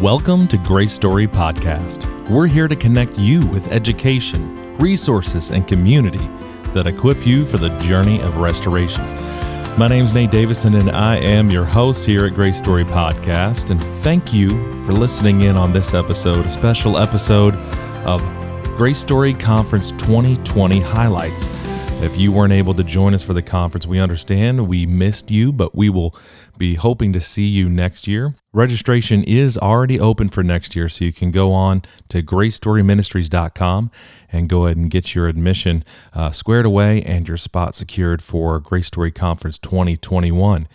Welcome to Grace Story Podcast. We're here to connect you with education, resources, and community that equip you for the journey of restoration. My name is Nate Davison, and I am your host here at Grace Story Podcast. And thank you for listening in on this episode, a special episode of Grace Story Conference 2020 highlights. If you weren't able to join us for the conference, we understand we missed you, but we will be hoping to see you next year. Registration is already open for next year, so you can go on to gracestoryministries.com and go ahead and get your admission uh, squared away and your spot secured for Grace Story Conference 2021.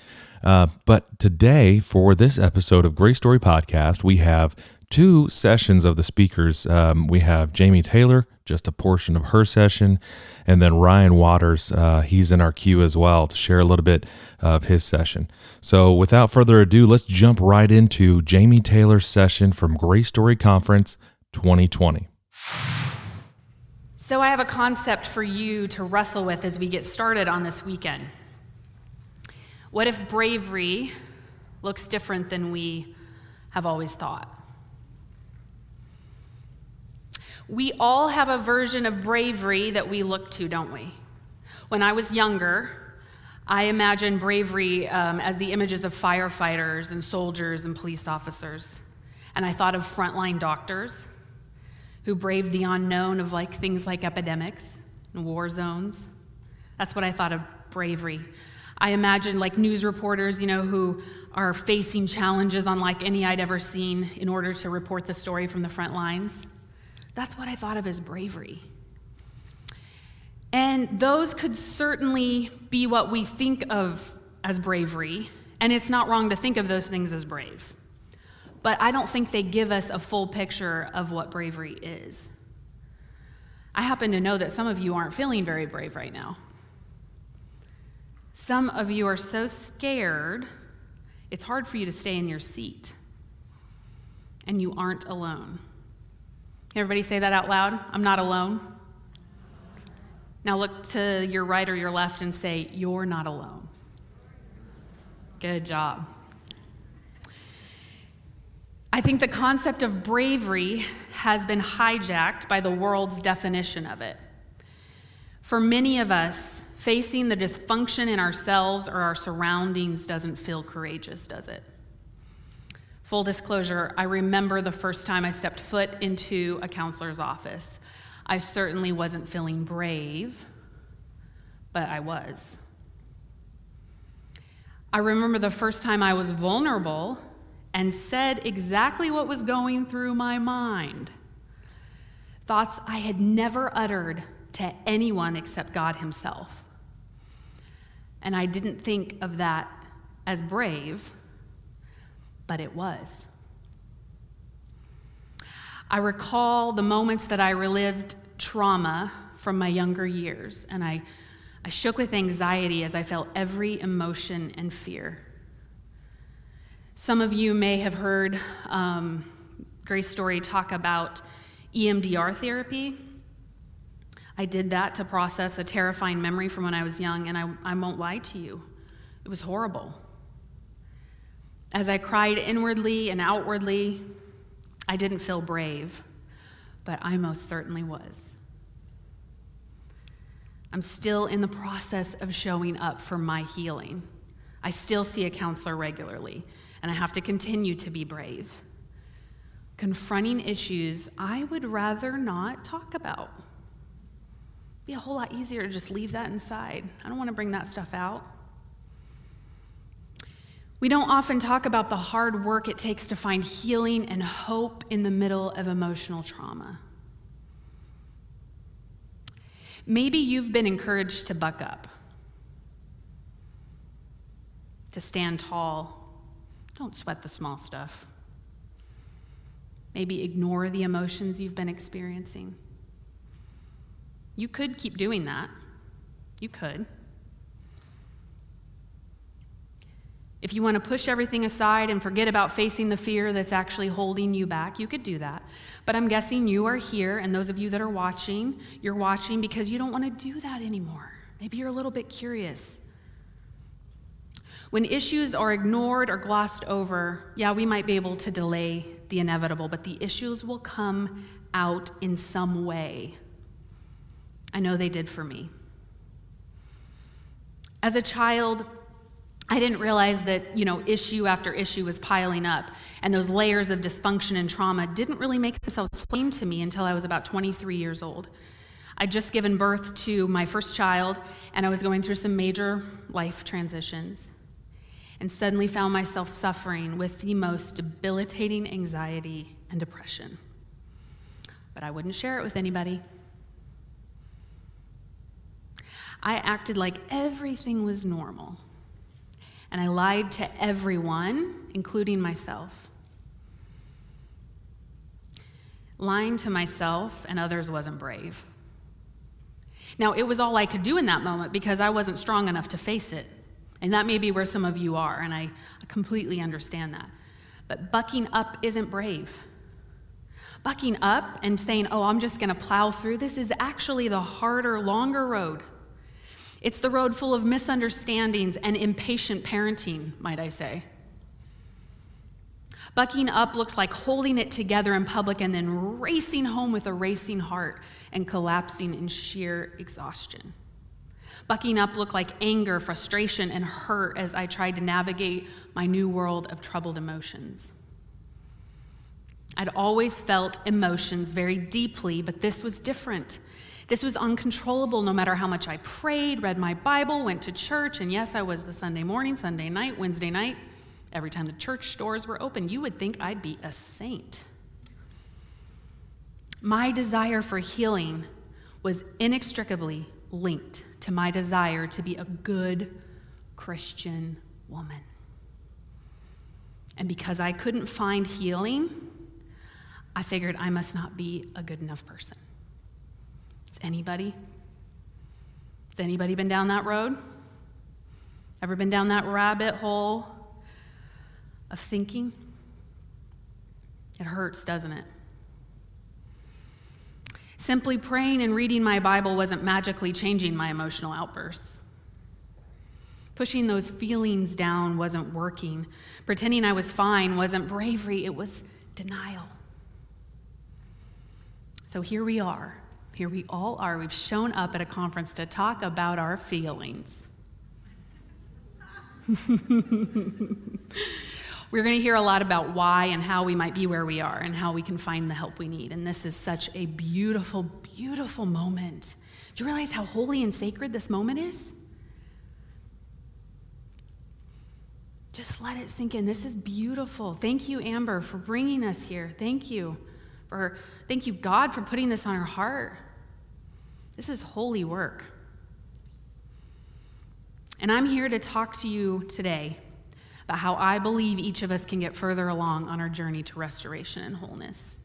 Uh, but today, for this episode of Grace Story Podcast, we have two sessions of the speakers. Um, we have Jamie Taylor, just a portion of her session, and then Ryan Waters, uh, he's in our queue as well to share a little bit of his session. So, without further ado, let's jump right into Jamie Taylor's session from Grace Story Conference 2020. So, I have a concept for you to wrestle with as we get started on this weekend. What if bravery looks different than we have always thought? We all have a version of bravery that we look to, don't we? When I was younger, I imagined bravery um, as the images of firefighters and soldiers and police officers. And I thought of frontline doctors who braved the unknown of like things like epidemics and war zones. That's what I thought of bravery. I imagined like news reporters, you know, who are facing challenges unlike any I'd ever seen in order to report the story from the front lines. That's what I thought of as bravery. And those could certainly be what we think of as bravery, and it's not wrong to think of those things as brave. But I don't think they give us a full picture of what bravery is. I happen to know that some of you aren't feeling very brave right now. Some of you are so scared, it's hard for you to stay in your seat. And you aren't alone. Everybody say that out loud. I'm not alone. Now look to your right or your left and say, You're not alone. Good job. I think the concept of bravery has been hijacked by the world's definition of it. For many of us, facing the dysfunction in ourselves or our surroundings doesn't feel courageous, does it? Full disclosure, I remember the first time I stepped foot into a counselor's office. I certainly wasn't feeling brave, but I was. I remember the first time I was vulnerable and said exactly what was going through my mind. Thoughts I had never uttered to anyone except God Himself. And I didn't think of that as brave but it was. I recall the moments that I relived trauma from my younger years, and I, I shook with anxiety as I felt every emotion and fear. Some of you may have heard um, Grace Story talk about EMDR therapy. I did that to process a terrifying memory from when I was young, and I, I won't lie to you. It was horrible. As I cried inwardly and outwardly, I didn't feel brave, but I most certainly was. I'm still in the process of showing up for my healing. I still see a counselor regularly, and I have to continue to be brave. Confronting issues I would rather not talk about. It'd be a whole lot easier to just leave that inside. I don't want to bring that stuff out. We don't often talk about the hard work it takes to find healing and hope in the middle of emotional trauma. Maybe you've been encouraged to buck up, to stand tall. Don't sweat the small stuff. Maybe ignore the emotions you've been experiencing. You could keep doing that. You could. If you want to push everything aside and forget about facing the fear that's actually holding you back, you could do that. But I'm guessing you are here, and those of you that are watching, you're watching because you don't want to do that anymore. Maybe you're a little bit curious. When issues are ignored or glossed over, yeah, we might be able to delay the inevitable, but the issues will come out in some way. I know they did for me. As a child, I didn't realize that, you know, issue after issue was piling up, and those layers of dysfunction and trauma didn't really make themselves plain to me until I was about 23 years old. I'd just given birth to my first child, and I was going through some major life transitions, and suddenly found myself suffering with the most debilitating anxiety and depression. But I wouldn't share it with anybody. I acted like everything was normal. And I lied to everyone, including myself. Lying to myself and others wasn't brave. Now, it was all I could do in that moment because I wasn't strong enough to face it. And that may be where some of you are, and I completely understand that. But bucking up isn't brave. Bucking up and saying, oh, I'm just going to plow through this is actually the harder, longer road. It's the road full of misunderstandings and impatient parenting, might I say. Bucking up looked like holding it together in public and then racing home with a racing heart and collapsing in sheer exhaustion. Bucking up looked like anger, frustration, and hurt as I tried to navigate my new world of troubled emotions. I'd always felt emotions very deeply, but this was different. This was uncontrollable no matter how much I prayed, read my Bible, went to church, and yes, I was the Sunday morning, Sunday night, Wednesday night. Every time the church doors were open, you would think I'd be a saint. My desire for healing was inextricably linked to my desire to be a good Christian woman. And because I couldn't find healing, I figured I must not be a good enough person. Anybody? Has anybody been down that road? Ever been down that rabbit hole of thinking? It hurts, doesn't it? Simply praying and reading my Bible wasn't magically changing my emotional outbursts. Pushing those feelings down wasn't working. Pretending I was fine wasn't bravery, it was denial. So here we are, here we all are. We've shown up at a conference to talk about our feelings. We're going to hear a lot about why and how we might be where we are and how we can find the help we need. And this is such a beautiful, beautiful moment. Do you realize how holy and sacred this moment is? Just let it sink in. This is beautiful. Thank you, Amber, for bringing us here. Thank you for thank you God for putting this on our heart. This is holy work. And I'm here to talk to you today about how I believe each of us can get further along on our journey to restoration and wholeness.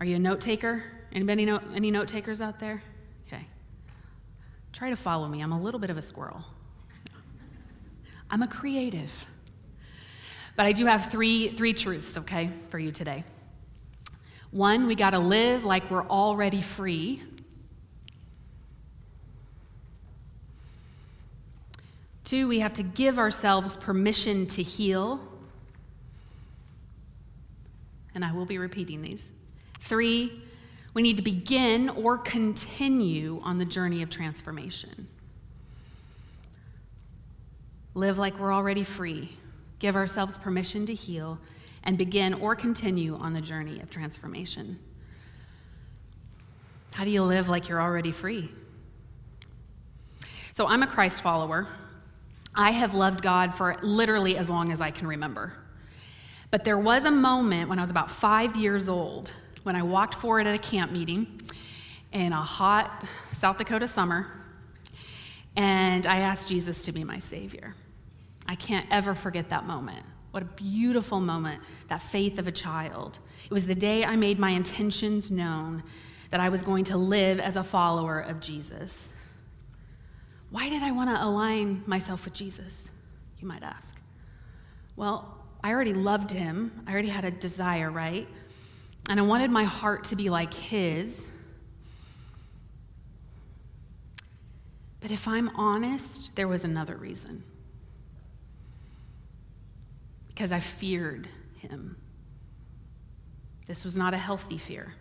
Are you a note taker? Anybody know any note takers out there? Okay. Try to follow me. I'm a little bit of a squirrel. I'm a creative. But I do have three, three truths, okay, for you today. One, we got to live like we're already free Two, we have to give ourselves permission to heal. And I will be repeating these. Three, we need to begin or continue on the journey of transformation. Live like we're already free, give ourselves permission to heal, and begin or continue on the journey of transformation. How do you live like you're already free? So, I'm a Christ follower. I have loved God for literally as long as I can remember. But there was a moment when I was about five years old when I walked forward at a camp meeting in a hot South Dakota summer, and I asked Jesus to be my Savior. I can't ever forget that moment. What a beautiful moment, that faith of a child. It was the day I made my intentions known that I was going to live as a follower of Jesus. Why did I want to align myself with Jesus? You might ask. Well, I already loved him, I already had a desire, right? And I wanted my heart to be like his. But if I'm honest, there was another reason. Because I feared him. This was not a healthy fear.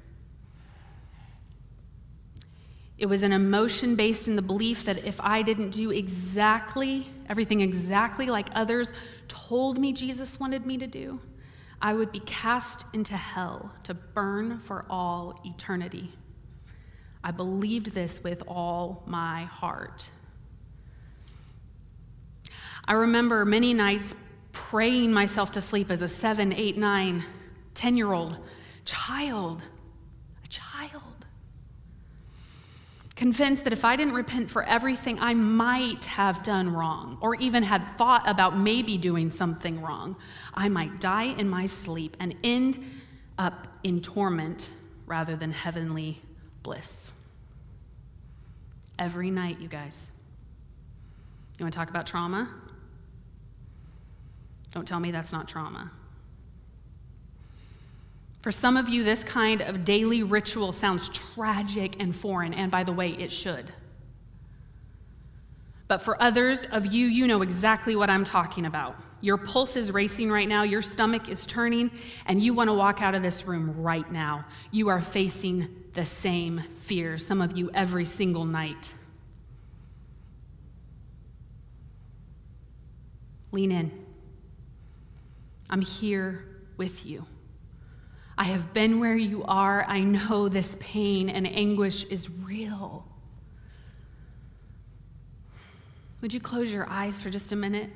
It was an emotion based in the belief that if I didn't do exactly everything exactly like others told me Jesus wanted me to do, I would be cast into hell to burn for all eternity. I believed this with all my heart. I remember many nights praying myself to sleep as a seven, eight, nine, ten year old child. A child convinced that if I didn't repent for everything I might have done wrong, or even had thought about maybe doing something wrong, I might die in my sleep and end up in torment rather than heavenly bliss. Every night, you guys. You want to talk about trauma? Don't tell me that's not trauma. For some of you, this kind of daily ritual sounds tragic and foreign, and by the way, it should. But for others of you, you know exactly what I'm talking about. Your pulse is racing right now, your stomach is turning, and you want to walk out of this room right now. You are facing the same fear, some of you every single night. Lean in. I'm here with you. I have been where you are. I know this pain and anguish is real. Would you close your eyes for just a minute?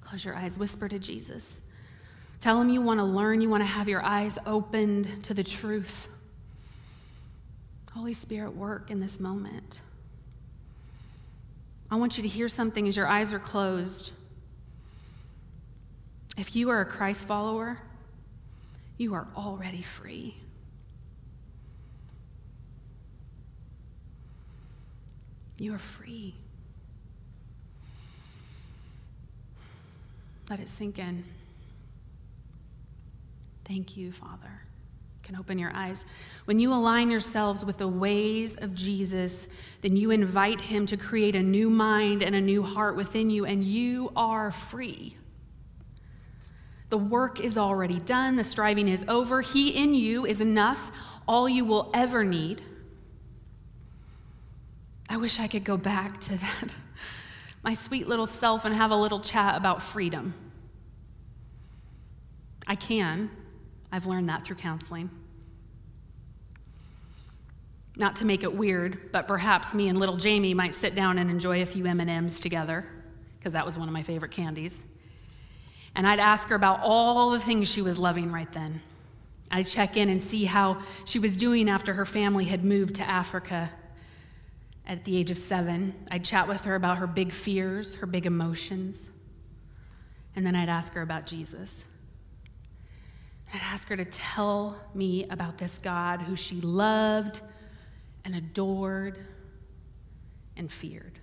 Close your eyes. Whisper to Jesus. Tell him you want to learn, you want to have your eyes opened to the truth. Holy Spirit, work in this moment. I want you to hear something as your eyes are closed. If you are a Christ follower, you are already free. You are free. Let it sink in. Thank you, Father. You can open your eyes. When you align yourselves with the ways of Jesus, then you invite him to create a new mind and a new heart within you, and you are free. The work is already done, the striving is over. He in you is enough, all you will ever need. I wish I could go back to that, my sweet little self, and have a little chat about freedom. I can. I've learned that through counseling. Not to make it weird, but perhaps me and little Jamie might sit down and enjoy a few M&Ms together, because that was one of my favorite candies. And I'd ask her about all the things she was loving right then. I'd check in and see how she was doing after her family had moved to Africa at the age of seven. I'd chat with her about her big fears, her big emotions. And then I'd ask her about Jesus. I'd ask her to tell me about this God who she loved and adored and feared.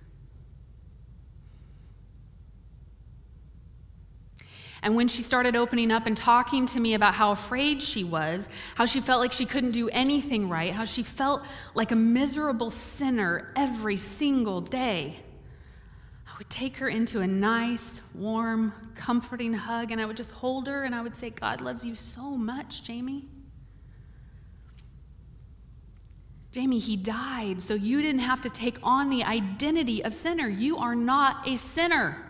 And when she started opening up and talking to me about how afraid she was, how she felt like she couldn't do anything right, how she felt like a miserable sinner every single day, I would take her into a nice, warm, comforting hug and I would just hold her and I would say, God loves you so much, Jamie. Jamie, he died, so you didn't have to take on the identity of sinner. You are not a sinner.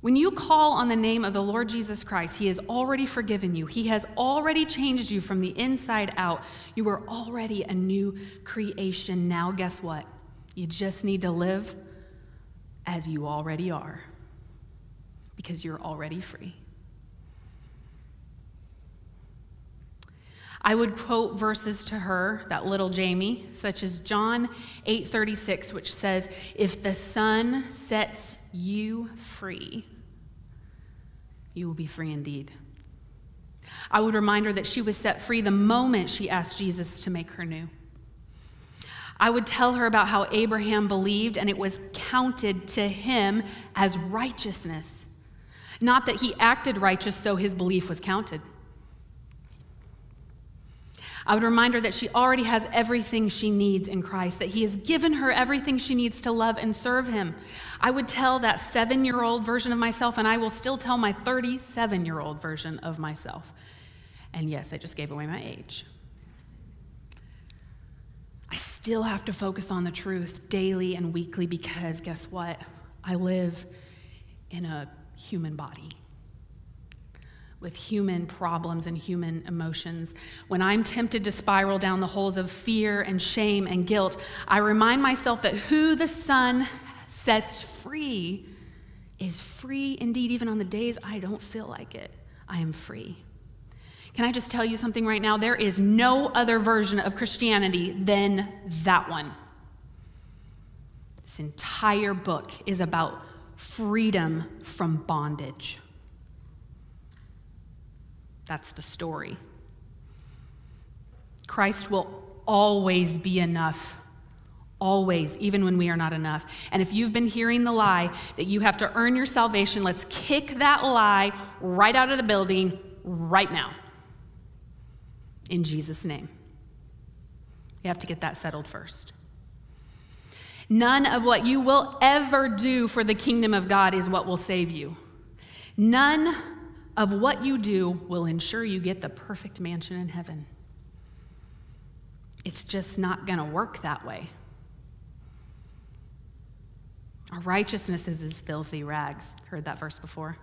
When you call on the name of the Lord Jesus Christ, He has already forgiven you. He has already changed you from the inside out. You are already a new creation. Now, guess what? You just need to live as you already are because you're already free. I would quote verses to her, that little Jamie, such as John 8:36, which says, "If the Son sets you free, you will be free indeed." I would remind her that she was set free the moment she asked Jesus to make her new. I would tell her about how Abraham believed and it was counted to him as righteousness. Not that he acted righteous, so his belief was counted. I would remind her that she already has everything she needs in Christ, that He has given her everything she needs to love and serve Him. I would tell that seven year old version of myself, and I will still tell my 37 year old version of myself. And yes, I just gave away my age. I still have to focus on the truth daily and weekly because guess what? I live in a human body with human problems and human emotions. When I'm tempted to spiral down the holes of fear and shame and guilt, I remind myself that who the Son sets free is free indeed, even on the days I don't feel like it. I am free. Can I just tell you something right now? There is no other version of Christianity than that one. This entire book is about freedom from bondage. That's the story. Christ will always be enough. Always, even when we are not enough. And if you've been hearing the lie that you have to earn your salvation, let's kick that lie right out of the building right now. In Jesus' name. You have to get that settled first. None of what you will ever do for the kingdom of God is what will save you. None of what you do will ensure you get the perfect mansion in heaven. It's just not going to work that way. Our righteousness is as filthy rags. Heard that verse before?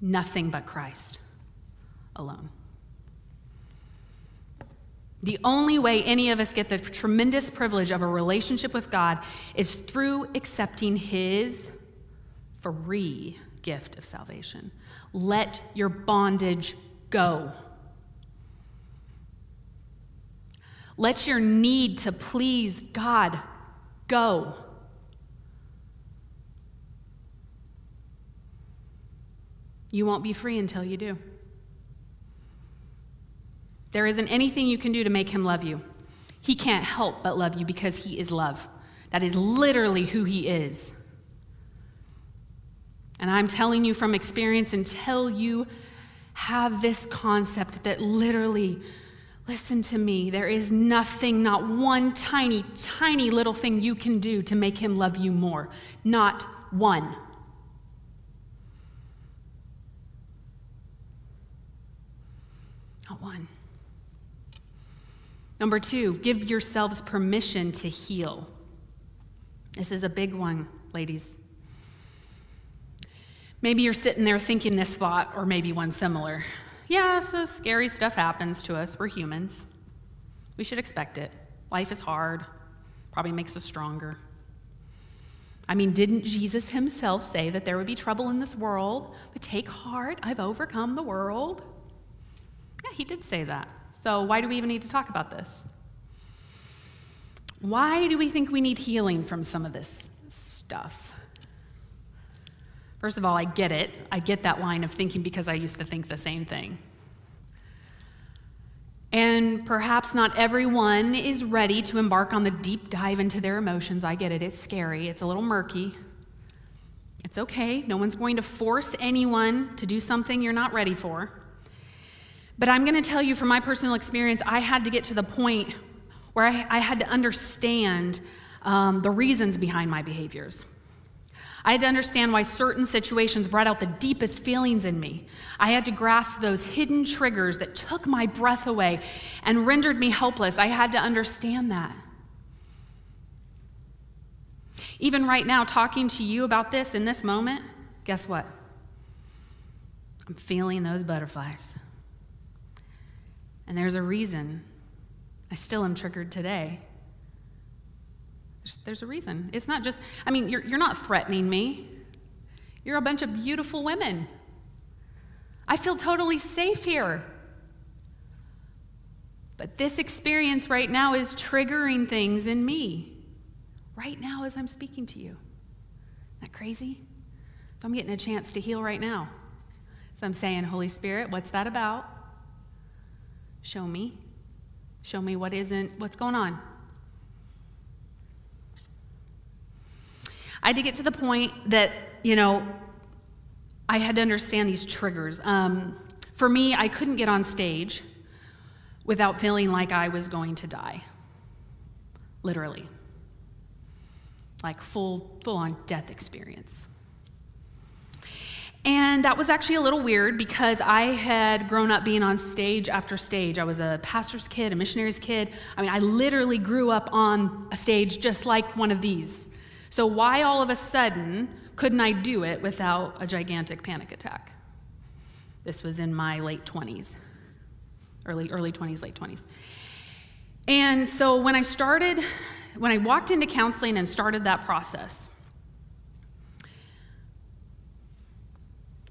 Nothing but Christ alone. The only way any of us get the tremendous privilege of a relationship with God is through accepting His free gift of salvation. Let your bondage go. Let your need to please God go. You won't be free until you do. There isn't anything you can do to make him love you. He can't help but love you because he is love. That is literally who he is. And I'm telling you from experience until you have this concept that literally, listen to me, there is nothing, not one tiny, tiny little thing you can do to make him love you more. Not one. Not one. Number two, give yourselves permission to heal. This is a big one, ladies. Maybe you're sitting there thinking this thought, or maybe one similar. Yeah, so scary stuff happens to us. We're humans. We should expect it. Life is hard, probably makes us stronger. I mean, didn't Jesus himself say that there would be trouble in this world? But take heart, I've overcome the world. Yeah, he did say that. So why do we even need to talk about this? Why do we think we need healing from some of this stuff? First of all, I get it. I get that line of thinking because I used to think the same thing. And perhaps not everyone is ready to embark on the deep dive into their emotions. I get it. It's scary, it's a little murky. It's okay. No one's going to force anyone to do something you're not ready for. But I'm going to tell you from my personal experience, I had to get to the point where I, I had to understand um, the reasons behind my behaviors. I had to understand why certain situations brought out the deepest feelings in me. I had to grasp those hidden triggers that took my breath away and rendered me helpless. I had to understand that. Even right now, talking to you about this in this moment, guess what? I'm feeling those butterflies. And there's a reason I still am triggered today. There's, a reason. It's not just, I mean, you're, you're not threatening me. You're a bunch of beautiful women. I feel totally safe here. But this experience right now is triggering things in me, right now as I'm speaking to you. Isn't that crazy? So I'm getting a chance to heal right now. So I'm saying, Holy Spirit, what's that about? Show me. Show me what isn't, what's going on. I had to get to the point that, you know, I had to understand these triggers. Um, for me, I couldn't get on stage without feeling like I was going to die. Literally. Like full, full on death experience. And that was actually a little weird because I had grown up being on stage after stage. I was a pastor's kid, a missionary's kid. I mean, I literally grew up on a stage just like one of these. So, why all of a sudden couldn't I do it without a gigantic panic attack? This was in my late 20s, early, early 20s, late 20s. And so, when I started, when I walked into counseling and started that process,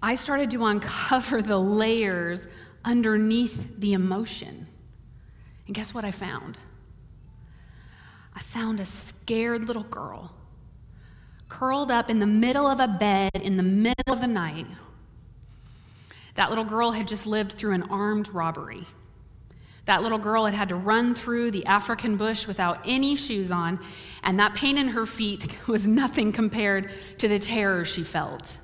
I started to uncover the layers underneath the emotion. And guess what I found? I found a scared little girl curled up in the middle of a bed in the middle of the night. That little girl had just lived through an armed robbery. That little girl had had to run through the African bush without any shoes on, and that pain in her feet was nothing compared to the terror she felt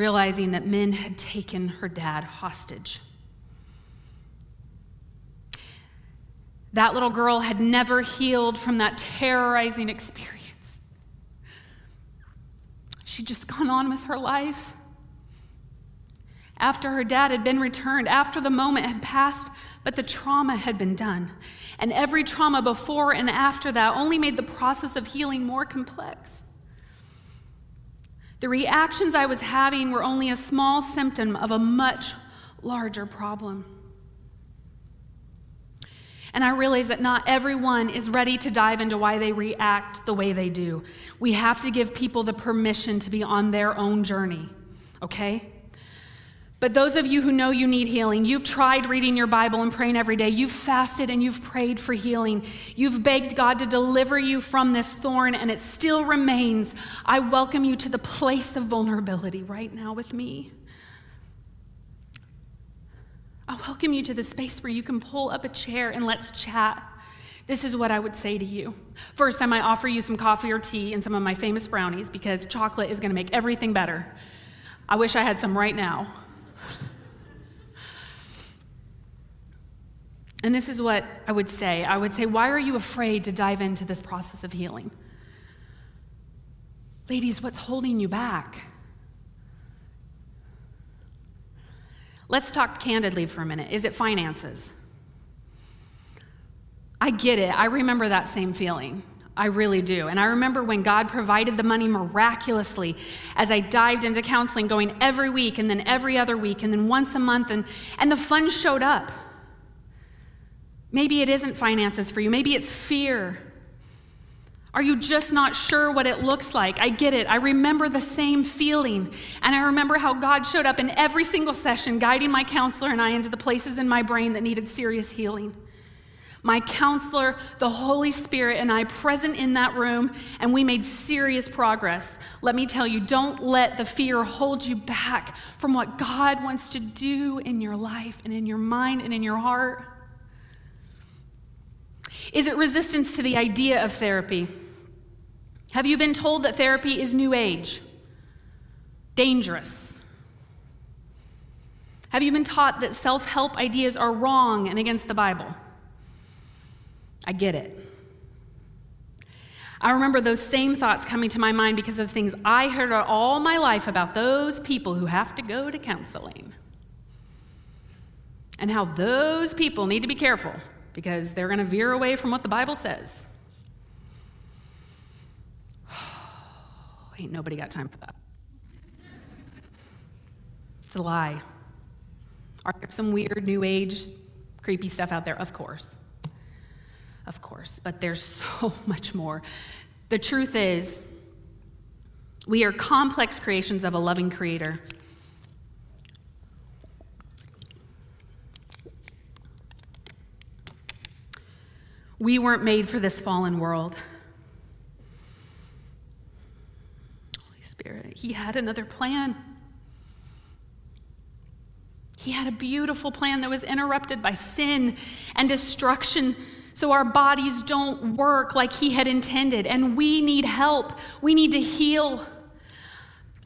realizing that men had taken her dad hostage. That little girl had never healed from that terrorizing experience. She'd just gone on with her life. After her dad had been returned, after the moment had passed, but the trauma had been done. And every trauma before and after that only made the process of healing more complex. The reactions I was having were only a small symptom of a much larger problem. And I realize that not everyone is ready to dive into why they react the way they do. We have to give people the permission to be on their own journey, okay? But those of you who know you need healing, you've tried reading your Bible and praying every day. You've fasted and you've prayed for healing. You've begged God to deliver you from this thorn, and it still remains. I welcome you to the place of vulnerability right now with me. I welcome you to the space where you can pull up a chair and let's chat. This is what I would say to you. First, I might offer you some coffee or tea and some of my famous brownies because chocolate is going to make everything better. I wish I had some right now. And this is what I would say I would say, why are you afraid to dive into this process of healing? Ladies, what's holding you back? Let's talk candidly for a minute. Is it finances? I get it. I remember that same feeling. I really do. And I remember when God provided the money miraculously as I dived into counseling, going every week and then every other week and then once a month, and, and the funds showed up. Maybe it isn't finances for you, maybe it's fear. Are you just not sure what it looks like? I get it. I remember the same feeling. And I remember how God showed up in every single session, guiding my counselor and I into the places in my brain that needed serious healing. My counselor, the Holy Spirit, and I present in that room, and we made serious progress. Let me tell you, don't let the fear hold you back from what God wants to do in your life and in your mind and in your heart. Is it resistance to the idea of therapy? Have you been told that therapy is new age? Dangerous? Have you been taught that self help ideas are wrong and against the Bible? I get it. I remember those same thoughts coming to my mind because of the things I heard all my life about those people who have to go to counseling. And how those people need to be careful because they're going to veer away from what the Bible says. Ain't nobody got time for that. It's a lie. Are there some weird new age creepy stuff out there? Of course. Of course. But there's so much more. The truth is, we are complex creations of a loving creator. We weren't made for this fallen world. Holy Spirit, He had another plan. He had a beautiful plan that was interrupted by sin and destruction, so our bodies don't work like He had intended, and we need help. We need to heal.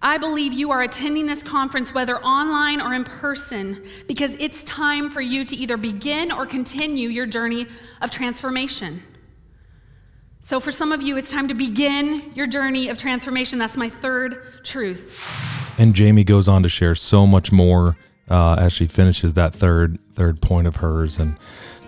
I believe you are attending this conference, whether online or in person, because it's time for you to either begin or continue your journey of transformation. So, for some of you, it's time to begin your journey of transformation. That's my third truth. And Jamie goes on to share so much more uh, as she finishes that third third point of hers and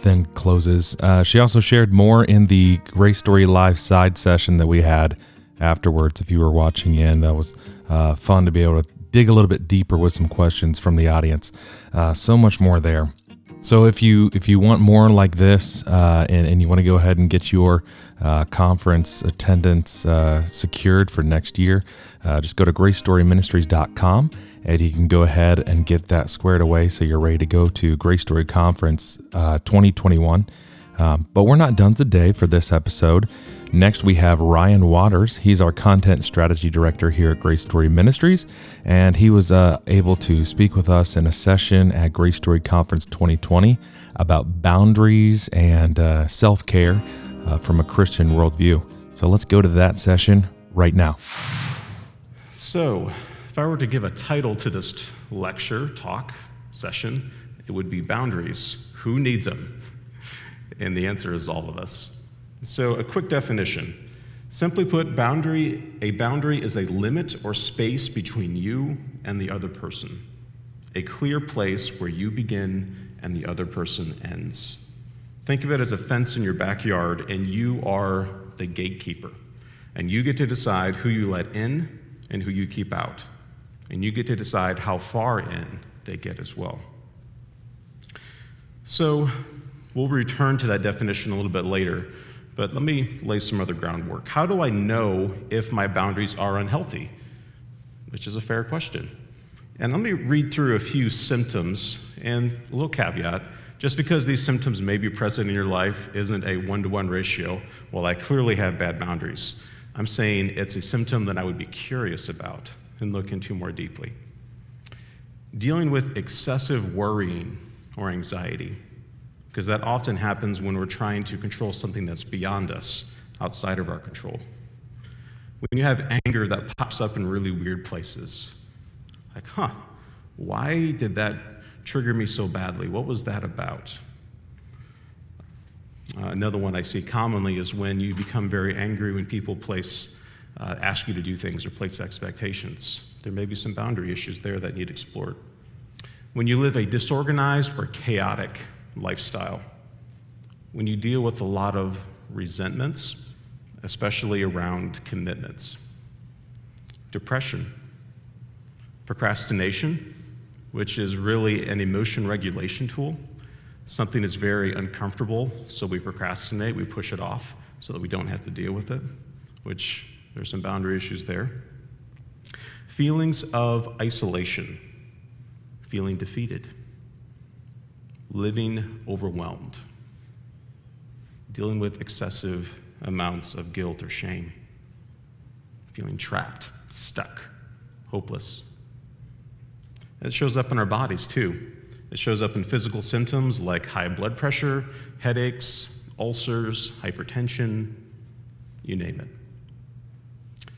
then closes. Uh, she also shared more in the Grace Story Live side session that we had afterwards. If you were watching in, that was uh, fun to be able to dig a little bit deeper with some questions from the audience. Uh, so much more there. So if you if you want more like this uh, and, and, you want to go ahead and get your uh, conference attendance uh, secured for next year, uh, just go to gracestoryministries.com and you can go ahead and get that squared away so you're ready to go to Grace Story Conference uh, 2021. Um, but we're not done today for this episode. Next, we have Ryan Waters. He's our content strategy director here at Grace Story Ministries, and he was uh, able to speak with us in a session at Grace Story Conference 2020 about boundaries and uh, self care uh, from a Christian worldview. So let's go to that session right now. So, if I were to give a title to this lecture, talk, session, it would be Boundaries. Who needs them? And the answer is all of us. So, a quick definition. Simply put, boundary, a boundary is a limit or space between you and the other person, a clear place where you begin and the other person ends. Think of it as a fence in your backyard, and you are the gatekeeper. And you get to decide who you let in and who you keep out. And you get to decide how far in they get as well. So, we'll return to that definition a little bit later. But let me lay some other groundwork. How do I know if my boundaries are unhealthy? Which is a fair question. And let me read through a few symptoms and a little caveat. Just because these symptoms may be present in your life isn't a one to one ratio. Well, I clearly have bad boundaries. I'm saying it's a symptom that I would be curious about and look into more deeply. Dealing with excessive worrying or anxiety because that often happens when we're trying to control something that's beyond us, outside of our control. When you have anger that pops up in really weird places, like, huh, why did that trigger me so badly? What was that about? Uh, another one I see commonly is when you become very angry when people place, uh, ask you to do things or place expectations. There may be some boundary issues there that need explored. When you live a disorganized or chaotic lifestyle. When you deal with a lot of resentments, especially around commitments, depression, procrastination, which is really an emotion regulation tool. Something is very uncomfortable, so we procrastinate, we push it off so that we don't have to deal with it, which there's some boundary issues there. Feelings of isolation, feeling defeated living overwhelmed, dealing with excessive amounts of guilt or shame, feeling trapped, stuck, hopeless. It shows up in our bodies too. It shows up in physical symptoms like high blood pressure, headaches, ulcers, hypertension, you name it.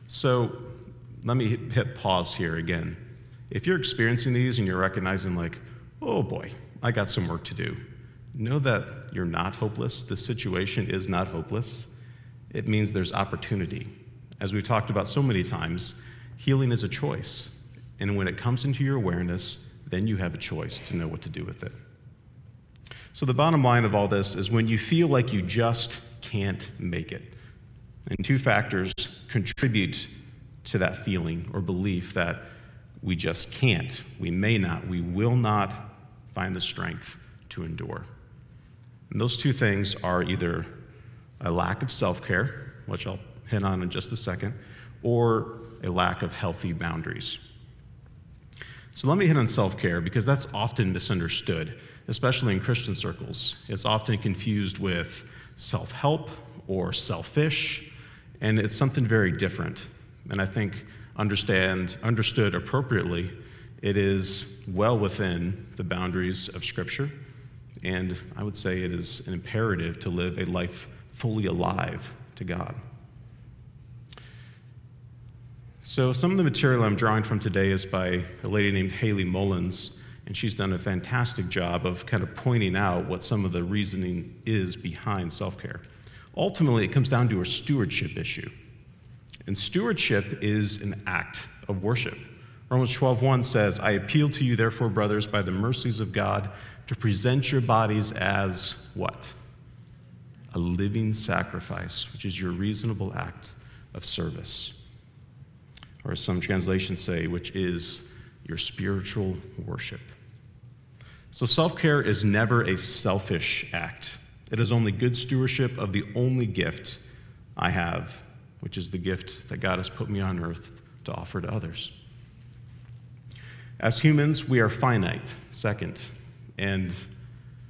So let me hit pause here again. If you're experiencing these and you're recognizing, like, oh boy, I got some work to do. Know that you're not hopeless. The situation is not hopeless. It means there's opportunity. As we've talked about so many times, healing is a choice. And when it comes into your awareness, then you have a choice to know what to do with it. So, the bottom line of all this is when you feel like you just can't make it, and two factors contribute to that feeling or belief that we just can't, we may not, we will not find the strength to endure. And those two things are either a lack of self care, which I'll hit on in just a second, or a lack of healthy boundaries. So let me hit on self care because that's often misunderstood, especially in Christian circles. It's often confused with self help or selfish, and it's something very different. And I think understand understood appropriately it is well within the boundaries of Scripture, and I would say it is an imperative to live a life fully alive to God. So, some of the material I'm drawing from today is by a lady named Haley Mullins, and she's done a fantastic job of kind of pointing out what some of the reasoning is behind self care. Ultimately, it comes down to a stewardship issue. And stewardship is an act of worship. Romans 12:1 says, "I appeal to you therefore, brothers, by the mercies of God, to present your bodies as what? A living sacrifice, which is your reasonable act of service." Or as some translations say, which is your spiritual worship. So self-care is never a selfish act. It is only good stewardship of the only gift I have, which is the gift that God has put me on earth to offer to others. As humans, we are finite, second. And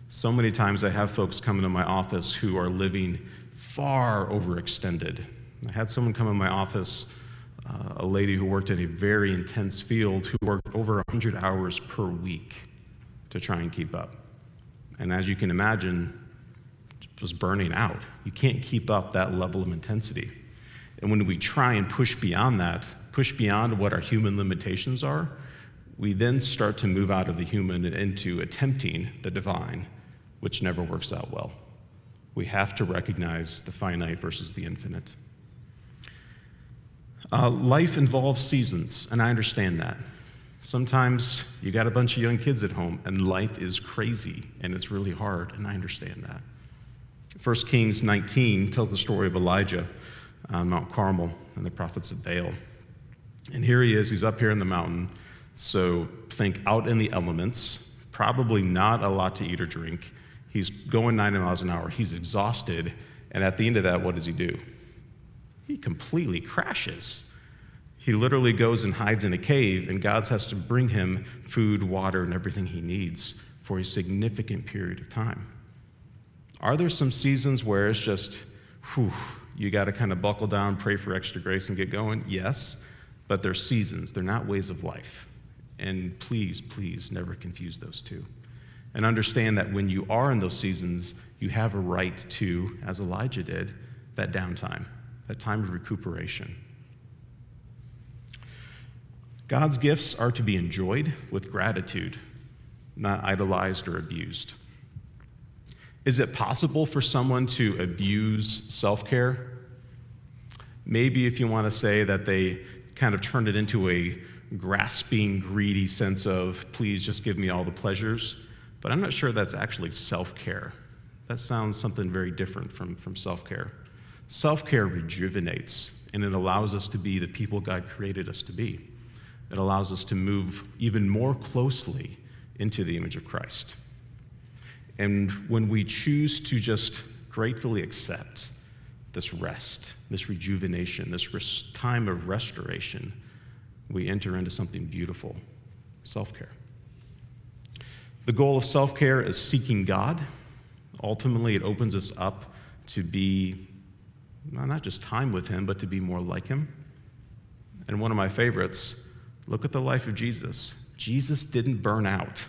so many times I have folks come into my office who are living far overextended. I had someone come in my office, uh, a lady who worked in a very intense field, who worked over 100 hours per week to try and keep up. And as you can imagine, was burning out. You can't keep up that level of intensity. And when we try and push beyond that, push beyond what our human limitations are, we then start to move out of the human and into attempting the divine, which never works out well. We have to recognize the finite versus the infinite. Uh, life involves seasons, and I understand that. Sometimes you got a bunch of young kids at home, and life is crazy and it's really hard, and I understand that. 1 Kings 19 tells the story of Elijah on Mount Carmel and the prophets of Baal. And here he is, he's up here in the mountain. So think out in the elements, probably not a lot to eat or drink. He's going 90 miles an hour, he's exhausted. And at the end of that, what does he do? He completely crashes. He literally goes and hides in a cave, and God has to bring him food, water, and everything he needs for a significant period of time. Are there some seasons where it's just, whew, you got to kind of buckle down, pray for extra grace, and get going? Yes, but they're seasons, they're not ways of life. And please, please never confuse those two. And understand that when you are in those seasons, you have a right to, as Elijah did, that downtime, that time of recuperation. God's gifts are to be enjoyed with gratitude, not idolized or abused. Is it possible for someone to abuse self care? Maybe if you want to say that they kind of turned it into a grasping, greedy sense of, please just give me all the pleasures. But I'm not sure that's actually self care. That sounds something very different from, from self care. Self care rejuvenates, and it allows us to be the people God created us to be. It allows us to move even more closely into the image of Christ. And when we choose to just gratefully accept this rest, this rejuvenation, this time of restoration, we enter into something beautiful self care. The goal of self care is seeking God. Ultimately, it opens us up to be not just time with Him, but to be more like Him. And one of my favorites look at the life of Jesus. Jesus didn't burn out.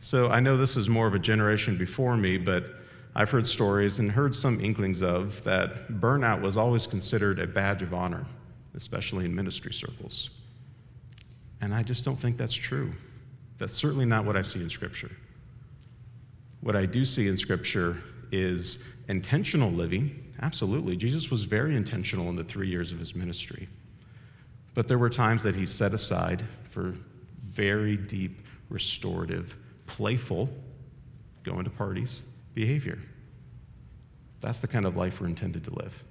So I know this is more of a generation before me, but I've heard stories and heard some inklings of that burnout was always considered a badge of honor, especially in ministry circles. And I just don't think that's true. That's certainly not what I see in Scripture. What I do see in Scripture is intentional living. Absolutely. Jesus was very intentional in the three years of his ministry. But there were times that he set aside for very deep restorative playful, going to parties behavior. That's the kind of life we're intended to live.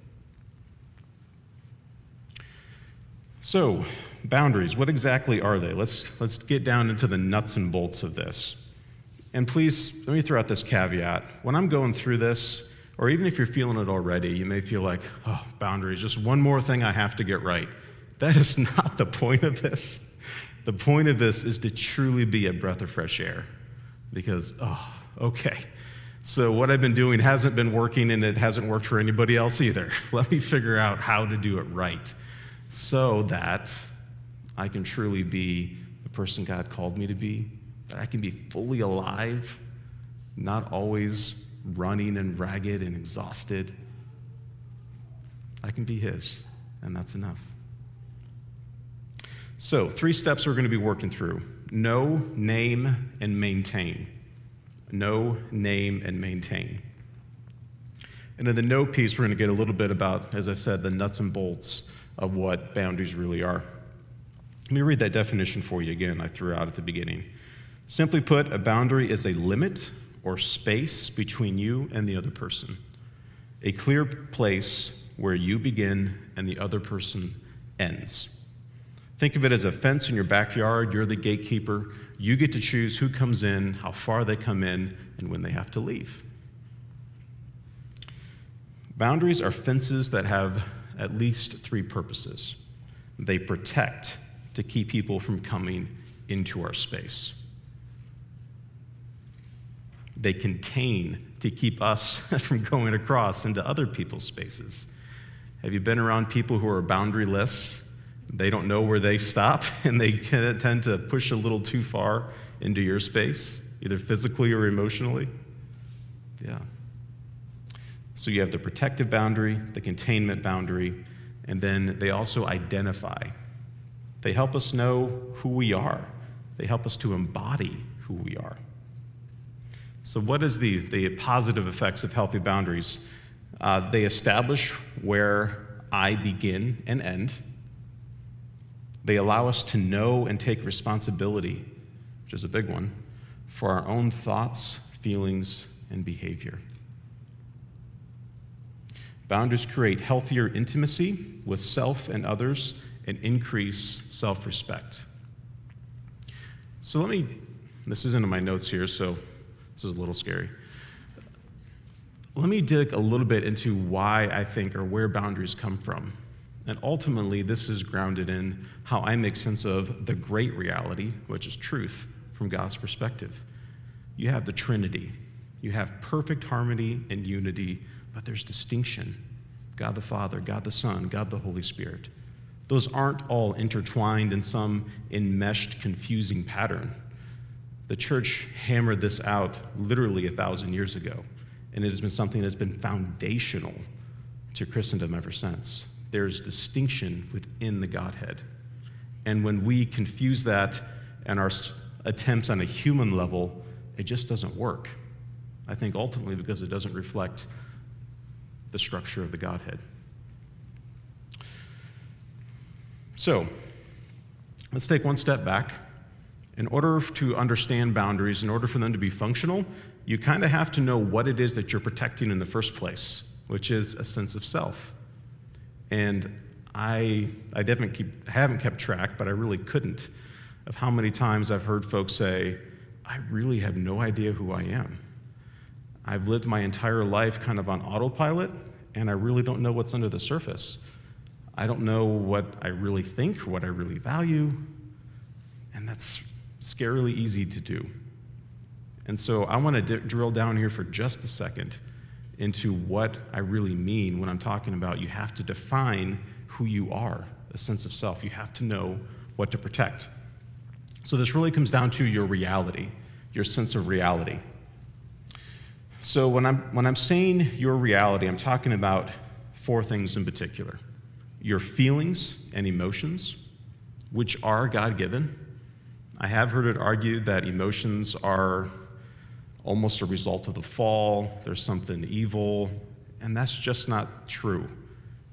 So, boundaries, what exactly are they? Let's, let's get down into the nuts and bolts of this. And please, let me throw out this caveat. When I'm going through this, or even if you're feeling it already, you may feel like, oh, boundaries, just one more thing I have to get right. That is not the point of this. The point of this is to truly be a breath of fresh air because, oh, okay. So, what I've been doing hasn't been working and it hasn't worked for anybody else either. Let me figure out how to do it right so that I can truly be the person God called me to be, that I can be fully alive, not always running and ragged and exhausted. I can be His. and that's enough. So, three steps we're going to be working through know, name, and maintain. Know, name, and maintain. And in the know piece, we're going to get a little bit about, as I said, the nuts and bolts of what boundaries really are. Let me read that definition for you again, I threw out at the beginning. Simply put, a boundary is a limit or space between you and the other person, a clear place where you begin and the other person ends. Think of it as a fence in your backyard. You're the gatekeeper. You get to choose who comes in, how far they come in, and when they have to leave. Boundaries are fences that have at least three purposes they protect to keep people from coming into our space, they contain to keep us from going across into other people's spaces. Have you been around people who are boundaryless? They don't know where they stop, and they tend to push a little too far into your space, either physically or emotionally. Yeah. So you have the protective boundary, the containment boundary, and then they also identify. They help us know who we are, they help us to embody who we are. So, what is the, the positive effects of healthy boundaries? Uh, they establish where I begin and end. They allow us to know and take responsibility, which is a big one, for our own thoughts, feelings, and behavior. Boundaries create healthier intimacy with self and others and increase self respect. So let me, this isn't in my notes here, so this is a little scary. Let me dig a little bit into why I think or where boundaries come from. And ultimately, this is grounded in how I make sense of the great reality, which is truth from God's perspective. You have the Trinity, you have perfect harmony and unity, but there's distinction God the Father, God the Son, God the Holy Spirit. Those aren't all intertwined in some enmeshed, confusing pattern. The church hammered this out literally a thousand years ago, and it has been something that's been foundational to Christendom ever since there's distinction within the Godhead. And when we confuse that and our attempts on a human level, it just doesn't work. I think ultimately because it doesn't reflect the structure of the Godhead. So, let's take one step back. In order to understand boundaries, in order for them to be functional, you kind of have to know what it is that you're protecting in the first place, which is a sense of self. And I, I definitely keep, haven't kept track, but I really couldn't, of how many times I've heard folks say, I really have no idea who I am. I've lived my entire life kind of on autopilot, and I really don't know what's under the surface. I don't know what I really think what I really value, and that's scarily easy to do. And so I want to d- drill down here for just a second into what I really mean when I'm talking about you have to define who you are, a sense of self. You have to know what to protect. So this really comes down to your reality, your sense of reality. So when I'm, when I'm saying your reality, I'm talking about four things in particular your feelings and emotions, which are God given. I have heard it argued that emotions are almost a result of the fall, there's something evil, and that's just not true.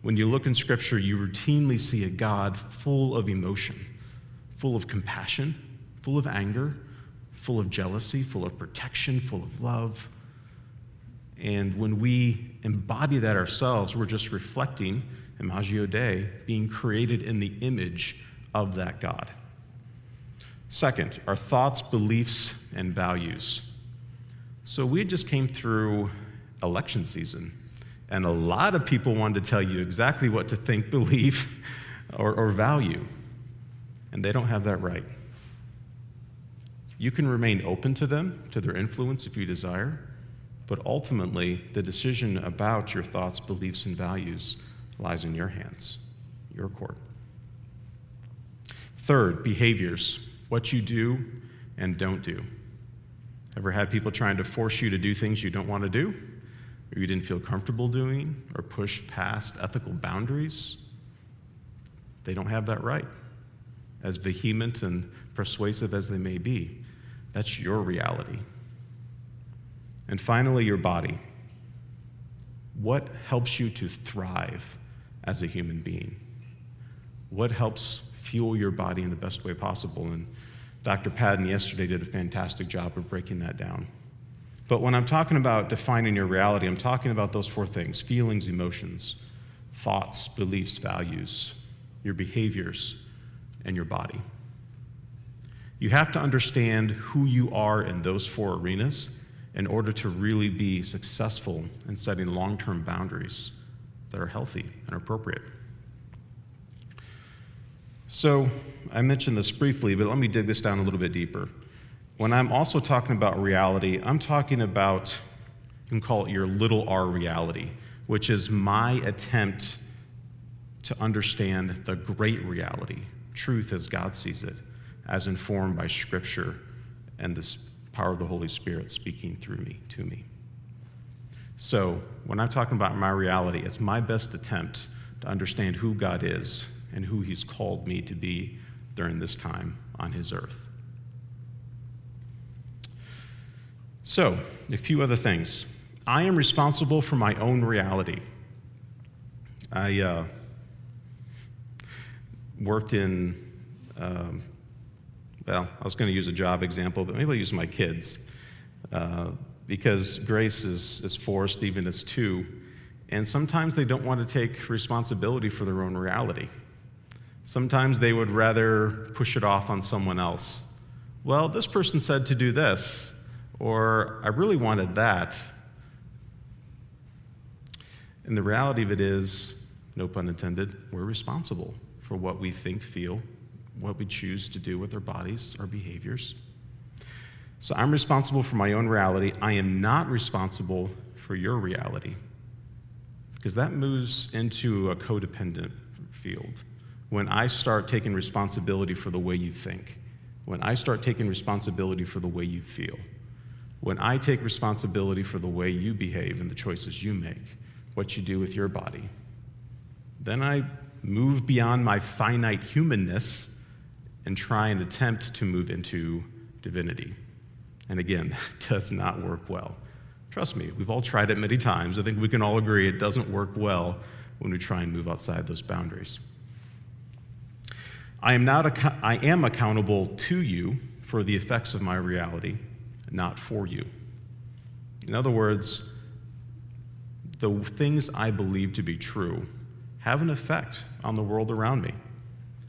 When you look in Scripture, you routinely see a God full of emotion, full of compassion, full of anger, full of jealousy, full of protection, full of love. And when we embody that ourselves, we're just reflecting Imago Dei, being created in the image of that God. Second, our thoughts, beliefs, and values. So we just came through election season, and a lot of people wanted to tell you exactly what to think, believe, or, or value, and they don't have that right. You can remain open to them, to their influence if you desire, but ultimately, the decision about your thoughts, beliefs, and values lies in your hands, your court. Third, behaviors what you do and don't do. Ever had people trying to force you to do things you don't want to do, or you didn't feel comfortable doing, or push past ethical boundaries? They don't have that right. As vehement and persuasive as they may be, that's your reality. And finally, your body. What helps you to thrive as a human being? What helps fuel your body in the best way possible? And Dr. Padden yesterday did a fantastic job of breaking that down. But when I'm talking about defining your reality, I'm talking about those four things feelings, emotions, thoughts, beliefs, values, your behaviors, and your body. You have to understand who you are in those four arenas in order to really be successful in setting long term boundaries that are healthy and appropriate. So, I mentioned this briefly, but let me dig this down a little bit deeper. When I'm also talking about reality, I'm talking about, you can call it your little r reality, which is my attempt to understand the great reality, truth as God sees it, as informed by Scripture and the power of the Holy Spirit speaking through me to me. So, when I'm talking about my reality, it's my best attempt to understand who God is and who He's called me to be during this time on His earth. So, a few other things. I am responsible for my own reality. I uh, worked in, um, well, I was going to use a job example, but maybe I'll use my kids. Uh, because Grace is, is four, Stephen is two, and sometimes they don't want to take responsibility for their own reality. Sometimes they would rather push it off on someone else. Well, this person said to do this, or I really wanted that. And the reality of it is, no pun intended, we're responsible for what we think, feel, what we choose to do with our bodies, our behaviors. So I'm responsible for my own reality. I am not responsible for your reality because that moves into a codependent field. When I start taking responsibility for the way you think, when I start taking responsibility for the way you feel, when I take responsibility for the way you behave and the choices you make, what you do with your body, then I move beyond my finite humanness and try and attempt to move into divinity. And again, that does not work well. Trust me, we've all tried it many times. I think we can all agree it doesn't work well when we try and move outside those boundaries. I am, not ac- I am accountable to you for the effects of my reality not for you. In other words, the things I believe to be true have an effect on the world around me.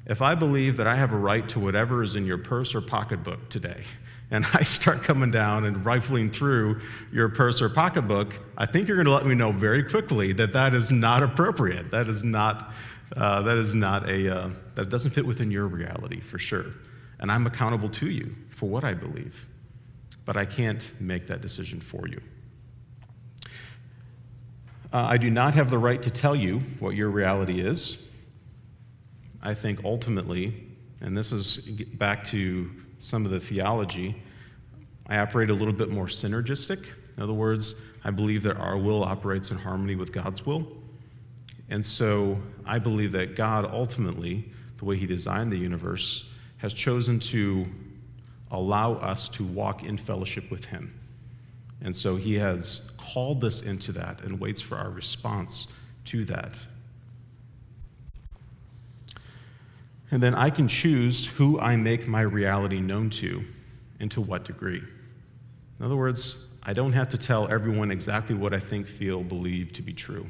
If I believe that I have a right to whatever is in your purse or pocketbook today, and I start coming down and rifling through your purse or pocketbook, I think you're going to let me know very quickly that that is not appropriate. That is not, uh, that is not a, uh, that doesn't fit within your reality for sure. And I'm accountable to you for what I believe but I can't make that decision for you. Uh, I do not have the right to tell you what your reality is. I think ultimately, and this is back to some of the theology, I operate a little bit more synergistic. In other words, I believe that our will operates in harmony with God's will. And so I believe that God ultimately, the way He designed the universe, has chosen to allow us to walk in fellowship with Him. And so He has called us into that and waits for our response to that. And then I can choose who I make my reality known to and to what degree. In other words, I don't have to tell everyone exactly what I think, feel, believe to be true.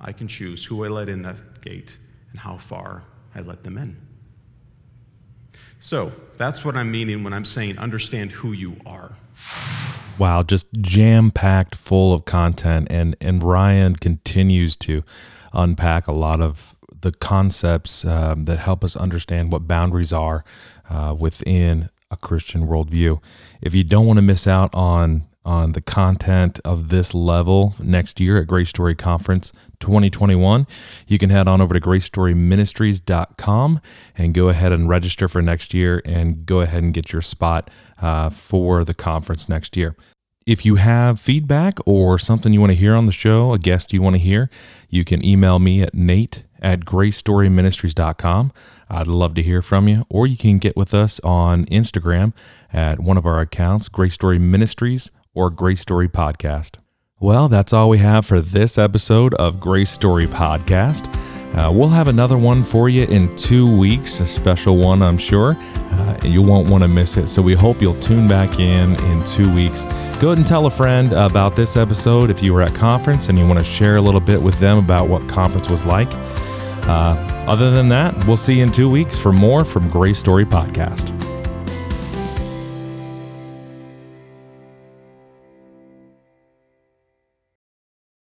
I can choose who I let in that gate and how far I let them in. So that's what I'm meaning when I'm saying understand who you are. Wow, just jam packed full of content. And, and Ryan continues to unpack a lot of the concepts um, that help us understand what boundaries are uh, within a Christian worldview. If you don't want to miss out on on the content of this level next year at Grace Story Conference 2021, you can head on over to gracestoryministries.com and go ahead and register for next year and go ahead and get your spot uh, for the conference next year. If you have feedback or something you want to hear on the show, a guest you want to hear, you can email me at nate at gracestoryministries.com. I'd love to hear from you, or you can get with us on Instagram at one of our accounts, Grace Story Ministries or Grace Story Podcast. Well, that's all we have for this episode of Grace Story Podcast. Uh, we'll have another one for you in two weeks, a special one, I'm sure. Uh, you won't want to miss it. So we hope you'll tune back in in two weeks. Go ahead and tell a friend about this episode if you were at conference and you want to share a little bit with them about what conference was like. Uh, other than that, we'll see you in two weeks for more from Grace Story Podcast.